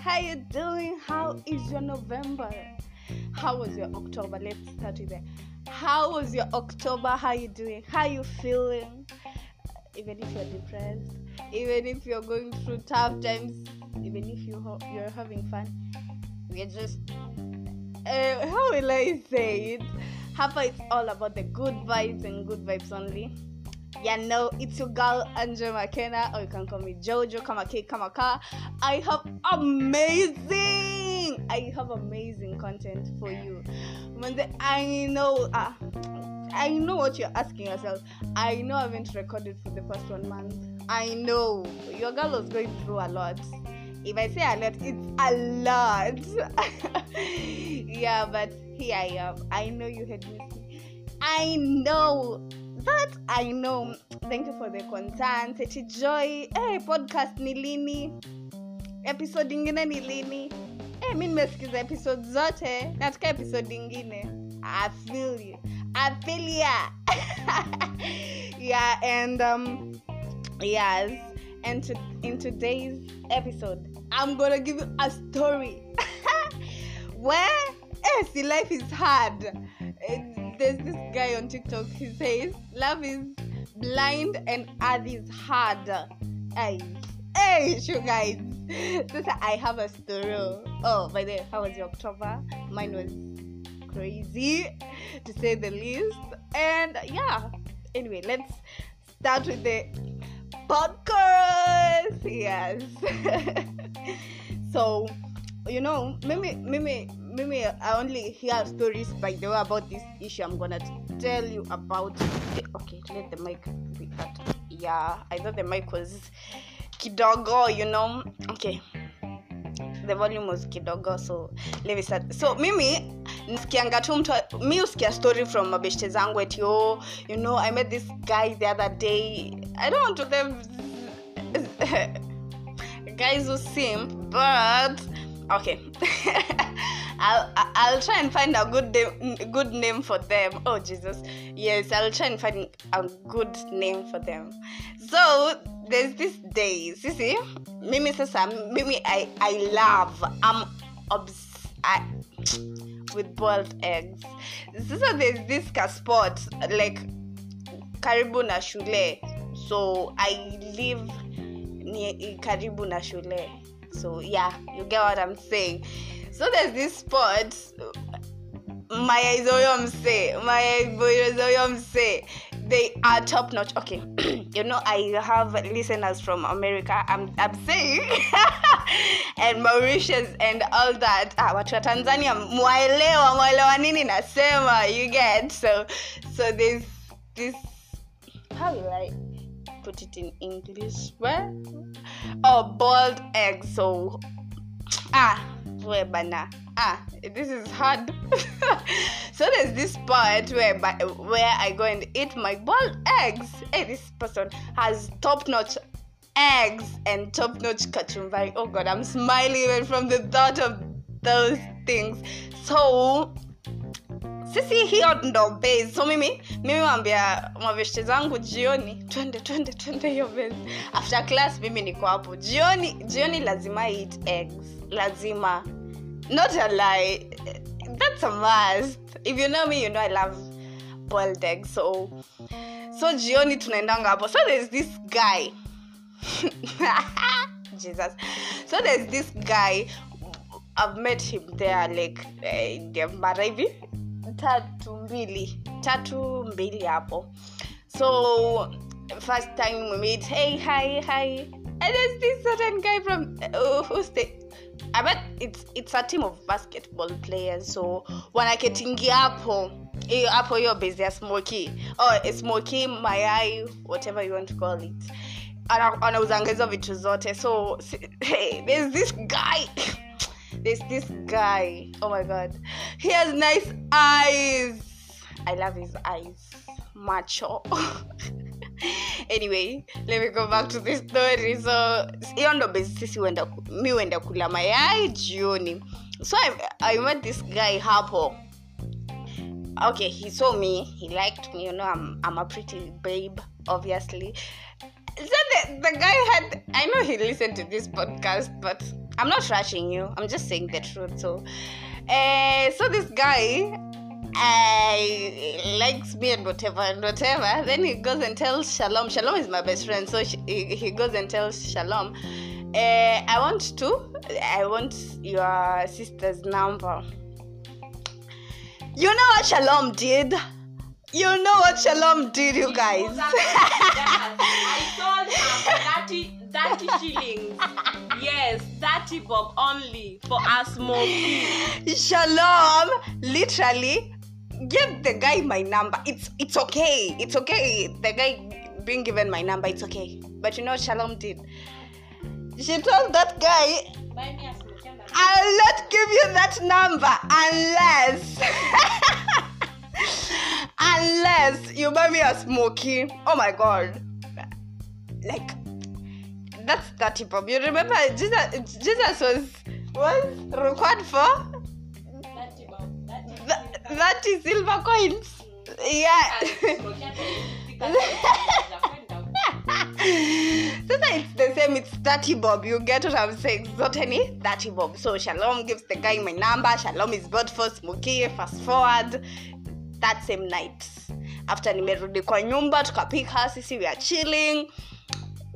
how you doing? How is your november? How was your october? Let's start with there how was your october? How you doing? How you feeling? Even if you're depressed even if you're going through tough times even if you ho- you're having fun we're just uh, how will i say it? Hapa it's all about the good vibes and good vibes only yeah no it's your girl Angela McKenna or you can call me Jojo kama K kama Ka I have amazing I have amazing content for you. I know uh, I know what you're asking yourself. I know I haven't recorded for the past one month. I know. Your girl was going through a lot. If I say a lot it's a lot. Yeah but here I am. I know you had missed me I know that I know. Thank you for the concern. Seti Joy, hey, podcast ni lini? Episode ingine ni lini? Hey, mi nimesikiza episode zote. Nataka episode ingine. I feel you. I feel ya. yeah, and um yes, and to, in today's episode, I'm gonna give you a story where eh, see life is hard. Eh, there's this guy on TikTok. He says love is blind and earth is hard. Hey, hey, you guys. This I have a story. Oh, by the way, how was your October? Mine was crazy, to say the least. And yeah. Anyway, let's start with the podcast. Yes. so, you know, maybe, maybe maybe I only hear stories by the way about this issue I'm gonna tell you about. Okay, let the mic be cut. Yeah, I thought the mic was kidogo, you know. Okay, the volume was kidogo, so let me start. So mimi nisikianga tu mtu mi usikia story from mabeshte zangu eti oh, you know I met this guy the other day. I don't want to them guys who simp, but okay. I'll I'll try and find a good name, good name for them. Oh Jesus, yes, I'll try and find a good name for them. So there's this day, sisi, mimi sasa, um, mimi I I love, I'm obs, I, with boiled eggs. So there's this spot like karibu na shule. So I live near karibu na shule. So yeah, you get what I'm saying. So there's this spot mayaizo mse mayaizo mse they are top notch. Okay you know i have listeners from america. I'm, I'm saying and mauritius and all that. Ah, watu wa tanzania mwaelewa mwaelewa nini nasema you get. So so there's this how will i put it in english? Where oh boiled egg. So ah where bana? Ah this is hard. So there's this part where where i go and eat my boiled eggs. Hey this person has top notch eggs and top notch kachumbari. Oh god i'm smiling even from the thought of those things. So sisi hiyo ndo base. So mimi mimi wambia maveshte zangu jioni. Twende twende twende hiyo base. After class mimi niko hapo. Jioni jioni lazima eat eggs lazima. Not a lie. That's a must. If you know me you know i love eggs so so jioni tunaendanga hapo. So there's this guy. Jesus. So there's this guy. I've met him there like uh, mara hivi. Tatu mbili. Tatu mbili hapo. So first time we meet hey hi hi. And there's this certain guy from uh, who's the I bet it's it's a team of basketball players so when wanaketingia hapo hiyo eh, hapo hiyo base ya smoky oh eh, smoky mayai whatever you want to call it. Anauzanga hizo vitu zote. So hey, there's this guy. There's this guy. Oh my god. He has nice eyes. I love his eyes. Macho anyway let me go back to this story so hiyo ndo basi sisi mi huenda kula mayai jioni so I, i met this guy hapo okay he saw me he liked me you know i'm, I'm a pretty babe obviously so the, the guy had i know he listened to this podcast but I'm not rushing you. I'm just saying the truth. So, uh, so this guy, I likes me and whatever and whatever. Then he goes and tells Shalom. Shalom is my best friend, so she, he, he goes and tells Shalom, uh, I want to, I want your sister's number. You know what Shalom did? You know what Shalom did, you guys. I told her 30, 30 shillings. Yes, 30 bob only for a smoky. Shalom literally give the guy my number. It's it's okay. It's okay. The guy being given my number, it's okay. But you know what Shalom did? She told that guy, Buy me a smoky. and a- I'll not give you that number unless unless you buy me a smoky. Oh my god. Like that's 30 bob. You remember Jesus Jesus was was required for 30 silver coins. Yeah. Sasa it's the same, it's 30 bob. You get what I'm saying? Zote ni 30 bob. So Shalom gives the guy my number. Shalom is bought for smoky. Fast forward that same night. After nimerudi kwa nyumba tukapika sisi we are chilling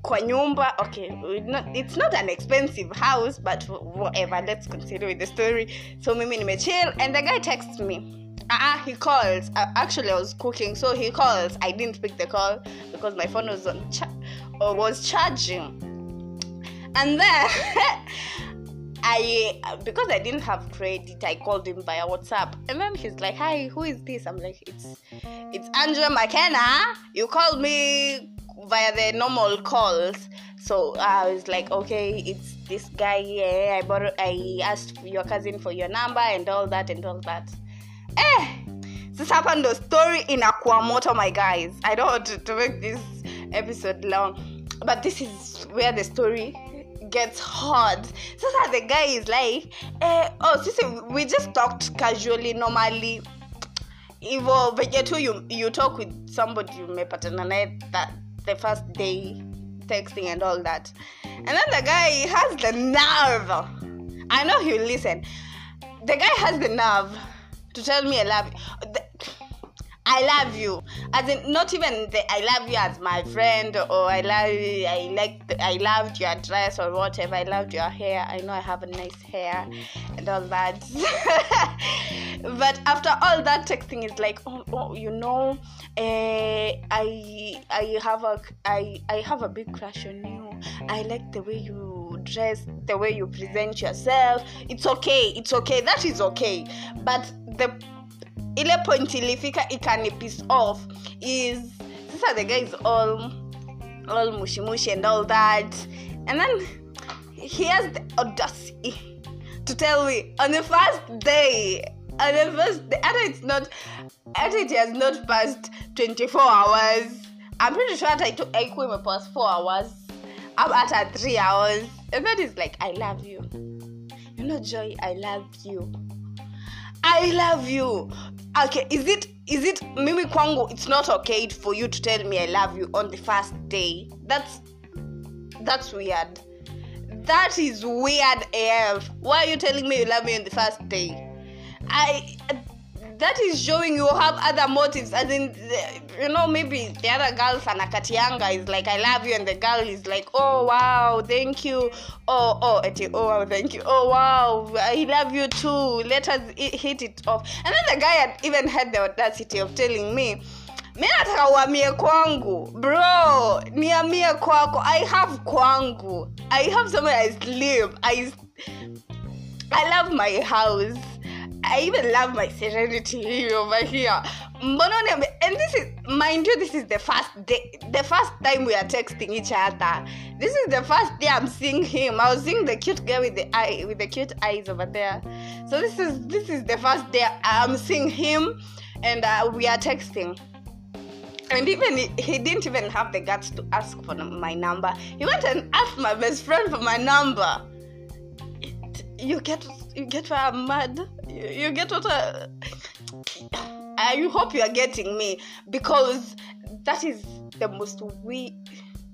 kwa nyumba okay not, it's not an expensive house but whatever let's continue with the story so mimi nimechill and the guy texts me uh, he calls uh, actually i was cooking so he calls i didn't pick the call because my phone was on cha- or was charging and then I because I didn't have credit, I called him via WhatsApp, and then he's like, "Hi, who is this?" I'm like, "It's it's Angela McKenna. You called me via the normal calls." So I was like, "Okay, it's this guy. Yeah, I bought. I asked your cousin for your number and all that and all that." Eh, this happened. The story in Aquamoto, my guys. I don't want to, to make this episode long, but this is where the story gets hard. So that the guy is like, eh, oh, sisi, we just talked casually, normally. Hivyo venye tu you, you talk with somebody umepatana naye that the first day texting and all that. And then the guy has the nerve. I know he'll listen. The guy has the nerve to tell me I love you. I love you. As in, not even the I love you as my friend or I love you, I like I loved your dress or whatever. I loved your hair. I know I have a nice hair and all that. but after all that texting is like, oh, oh you know, eh, I I have a I I have a big crush on you. I like the way you dress, the way you present yourself. It's okay. It's okay. That is okay. But the ile point ilifika piss off is sasa the guy is all all mushy mushy and all that. And then he has the audacity to tell me on the first day on the first day and it's not and it has not passed 24 hours. I'm pretty sure that i took i past 4 hours. I'm at 3 hours. And is like i love you. You know joy i love you I love you. Okay, is it is it mimi kwangu it's not okay for you to tell me I love you on the first day. That's that's weird. That is weird AF. Why are you telling me you love me on the first day? I that is showing you have other motives as in you know maybe the other girl sanakatianga is like i love you and the girl is like oh wow thank you. Oh oh eti, oh wow thank you. Oh wow i love you too. Let us hit it off. And then the guy had even had the audacity of telling me mi nataka uamie kwangu. Bro niamie kwako. I have kwangu. I have somewhere i sleep. I I love my house. I even love my serenity over here. Mbona uniambe- and this is mind you, this is the first day the first time we are texting each other. This is the first day I'm seeing him. I was seeing the cute guy with the eye with the cute eyes over there. So this is this is the first day I'm seeing him and uh, we are texting and even he, he didn't even have the guts to ask for my number he went and asked my best friend for my number you get you get why i'm mad you, you get what I, I hope you are getting me because that is the most we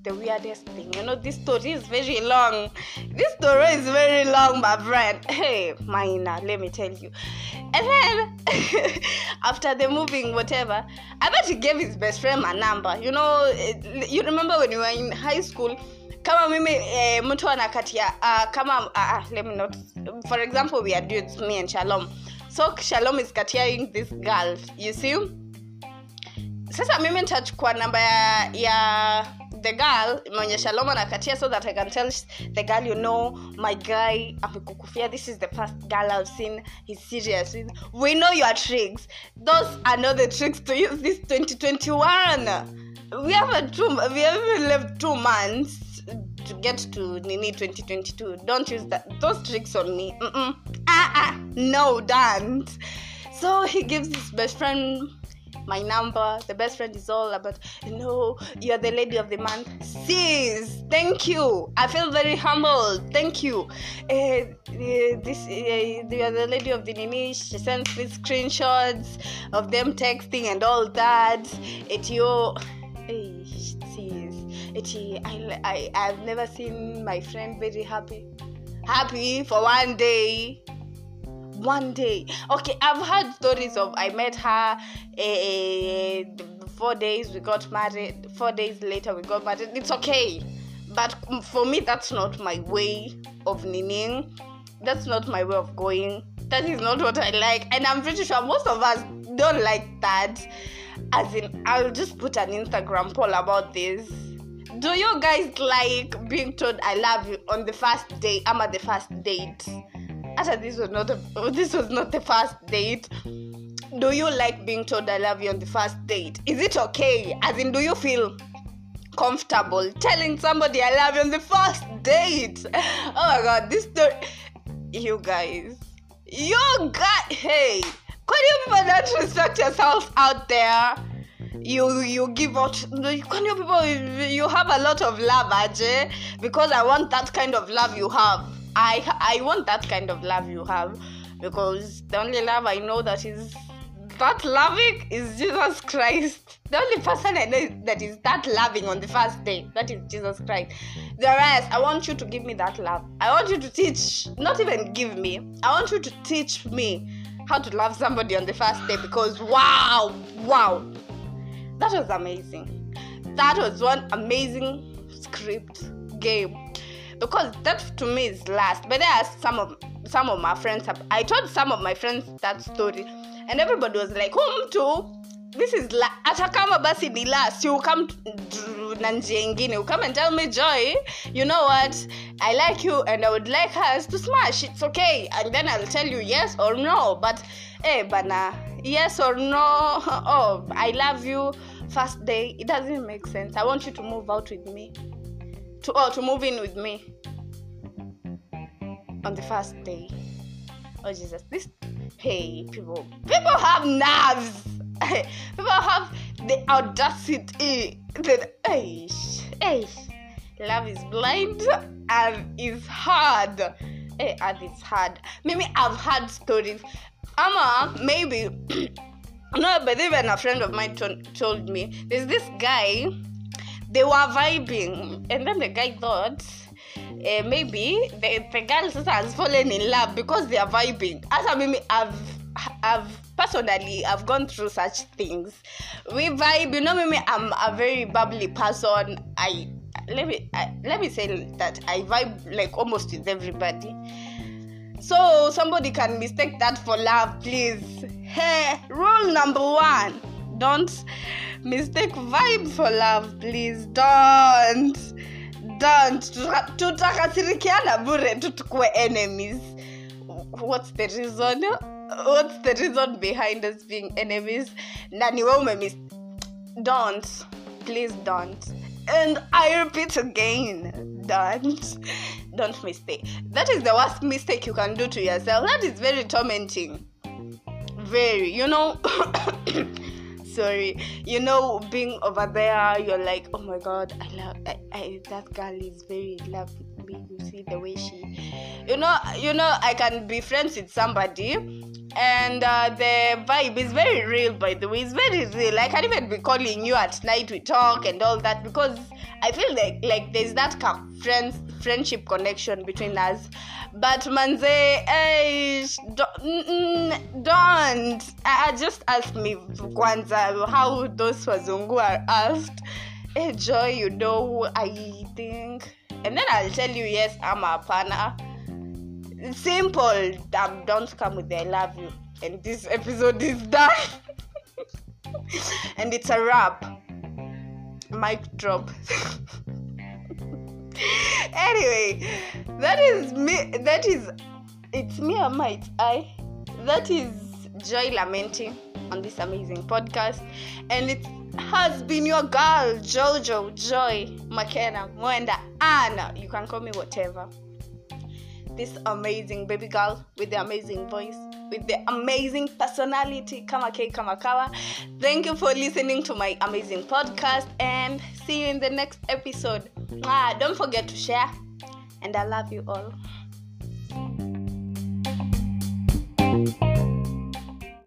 the weirdest thing. You know, this story is very long. This story is very long, my friend. Hey, Mina, let me tell you. And then, after the moving, whatever, I bet he gave his best friend my number. You know, eh, you remember when you were in high school? Kama mimi eh, mtu anakatia uh, kama uh, let me not for example we are dudes me and shalom. So shalom is katiaing this girl you see? Sasa mimi nitachukua namba ya, ya the girl mwenye shalom anakatia so that i can tell the girl you know my guy amekukufia this is the first girl i've seen he's serious. We know your tricks. Those are not the tricks to use this 2021 we haven't two we haven't left two months to get to nini 2022 don't use that. Those tricks on me. Mm-mm. ah ah. No don't. So he gives his best friend my number. The best friend is all about you know you're the lady of the month. Sis thank you. I feel very humbled. Thank you. Uh, uh, this uh, you're the lady of the nini. She sends me screenshots of them texting and all that. It you hey, sis it I, I i've never seen my friend very happy. Happy for one day. One day. Okay i've heard stories of i met her uh, four days we got married four days later we got married. It's okay. But for me that's not my way of meaning that's not my way of going. That is not what i like. And i'm pretty sure most of us don't like that. As in i'll just put an instagram poll about this do you guys like being told i love you on the first day i'm at the first date? After this was not a, this was not the first date. Do you like being told i love you on the first date? Is it okay? As in do you feel comfortable telling somebody i love you on the first date? Oh my god this story you guys you guys hey could you people not respect yourselves out there you you give out can you people you have a lot of love Ajay because I want that kind of love you have I I want that kind of love you have because the only love I know that is that loving is Jesus Christ. The only person I know that is that loving on the first day, that is Jesus Christ. The rest, I want you to give me that love. I want you to teach, not even give me, I want you to teach me how to love somebody on the first day because wow, wow, that was amazing. That was one amazing script game because that to me is last. But there are some of some of my friends. Have, I told some of my friends that story, and everybody was like, "Whom to?" This is la- hata kama basi ni last you come na njia ingine you come and tell me joy you know what i like you and i would like us to smash it's okay and then i'll tell you yes or no but hey bana yes or no oh i love you first day it doesn't make sense. I want you to move out with me. To or to move in with me. On the first day. Oh jesus. This hey people. People have nerves. People have the audacity. That hey, hey, love is blind and is hard. Hey, and it's hard. Maybe i've had stories. Ama maybe no but even a friend of mine to- told me there's this guy they were vibing and then the guy thought uh, maybe the, the girl has fallen in love because they are vibing. As i mean i've i've personally i've gone through such things. We vibe you know me i'm a very bubbly person. I let me I, let me say that i vibe like almost with everybody. So somebody can mistake that for love please hey rule number one don't mistake vibe for love please. Don't. Don't. Tutakasirikiana bure tu tukue enemies. What's the reason? What's the reason behind us being enemies? Nani umemis don't. Please don't. And i repeat again don't. Don't mistake. That is the worst mistake you can do to yourself. That is very tormenting very you know sorry you know being over there you're like oh my god i love I, I, that girl is very in love me you see the way she you know you know i can be friends with somebody and uh, the vibe is very real by the way it's very real. I can even be calling you at night we talk and all that because i feel like like there's that friends friendship connection between us. But manze eh, don't, don't. Uh, just ask me kwanza how those wazungu are asked. Hey joy you know i think? And then i'll tell you yes i'm a partner simple um, don't come with the i love you. And this episode is done. And it's a wrap mic drop. Anyway that is me that is it's me or might i. That is joy lamenting on this amazing podcast. And it has been your girl jojo joy mckenna mwenda anna. You can call me whatever. This amazing baby girl with the amazing voice with the amazing personality kama k kama kawa. Thank you for listening to my amazing podcast and see you in the next episode. Ah, don't forget to share and i love you all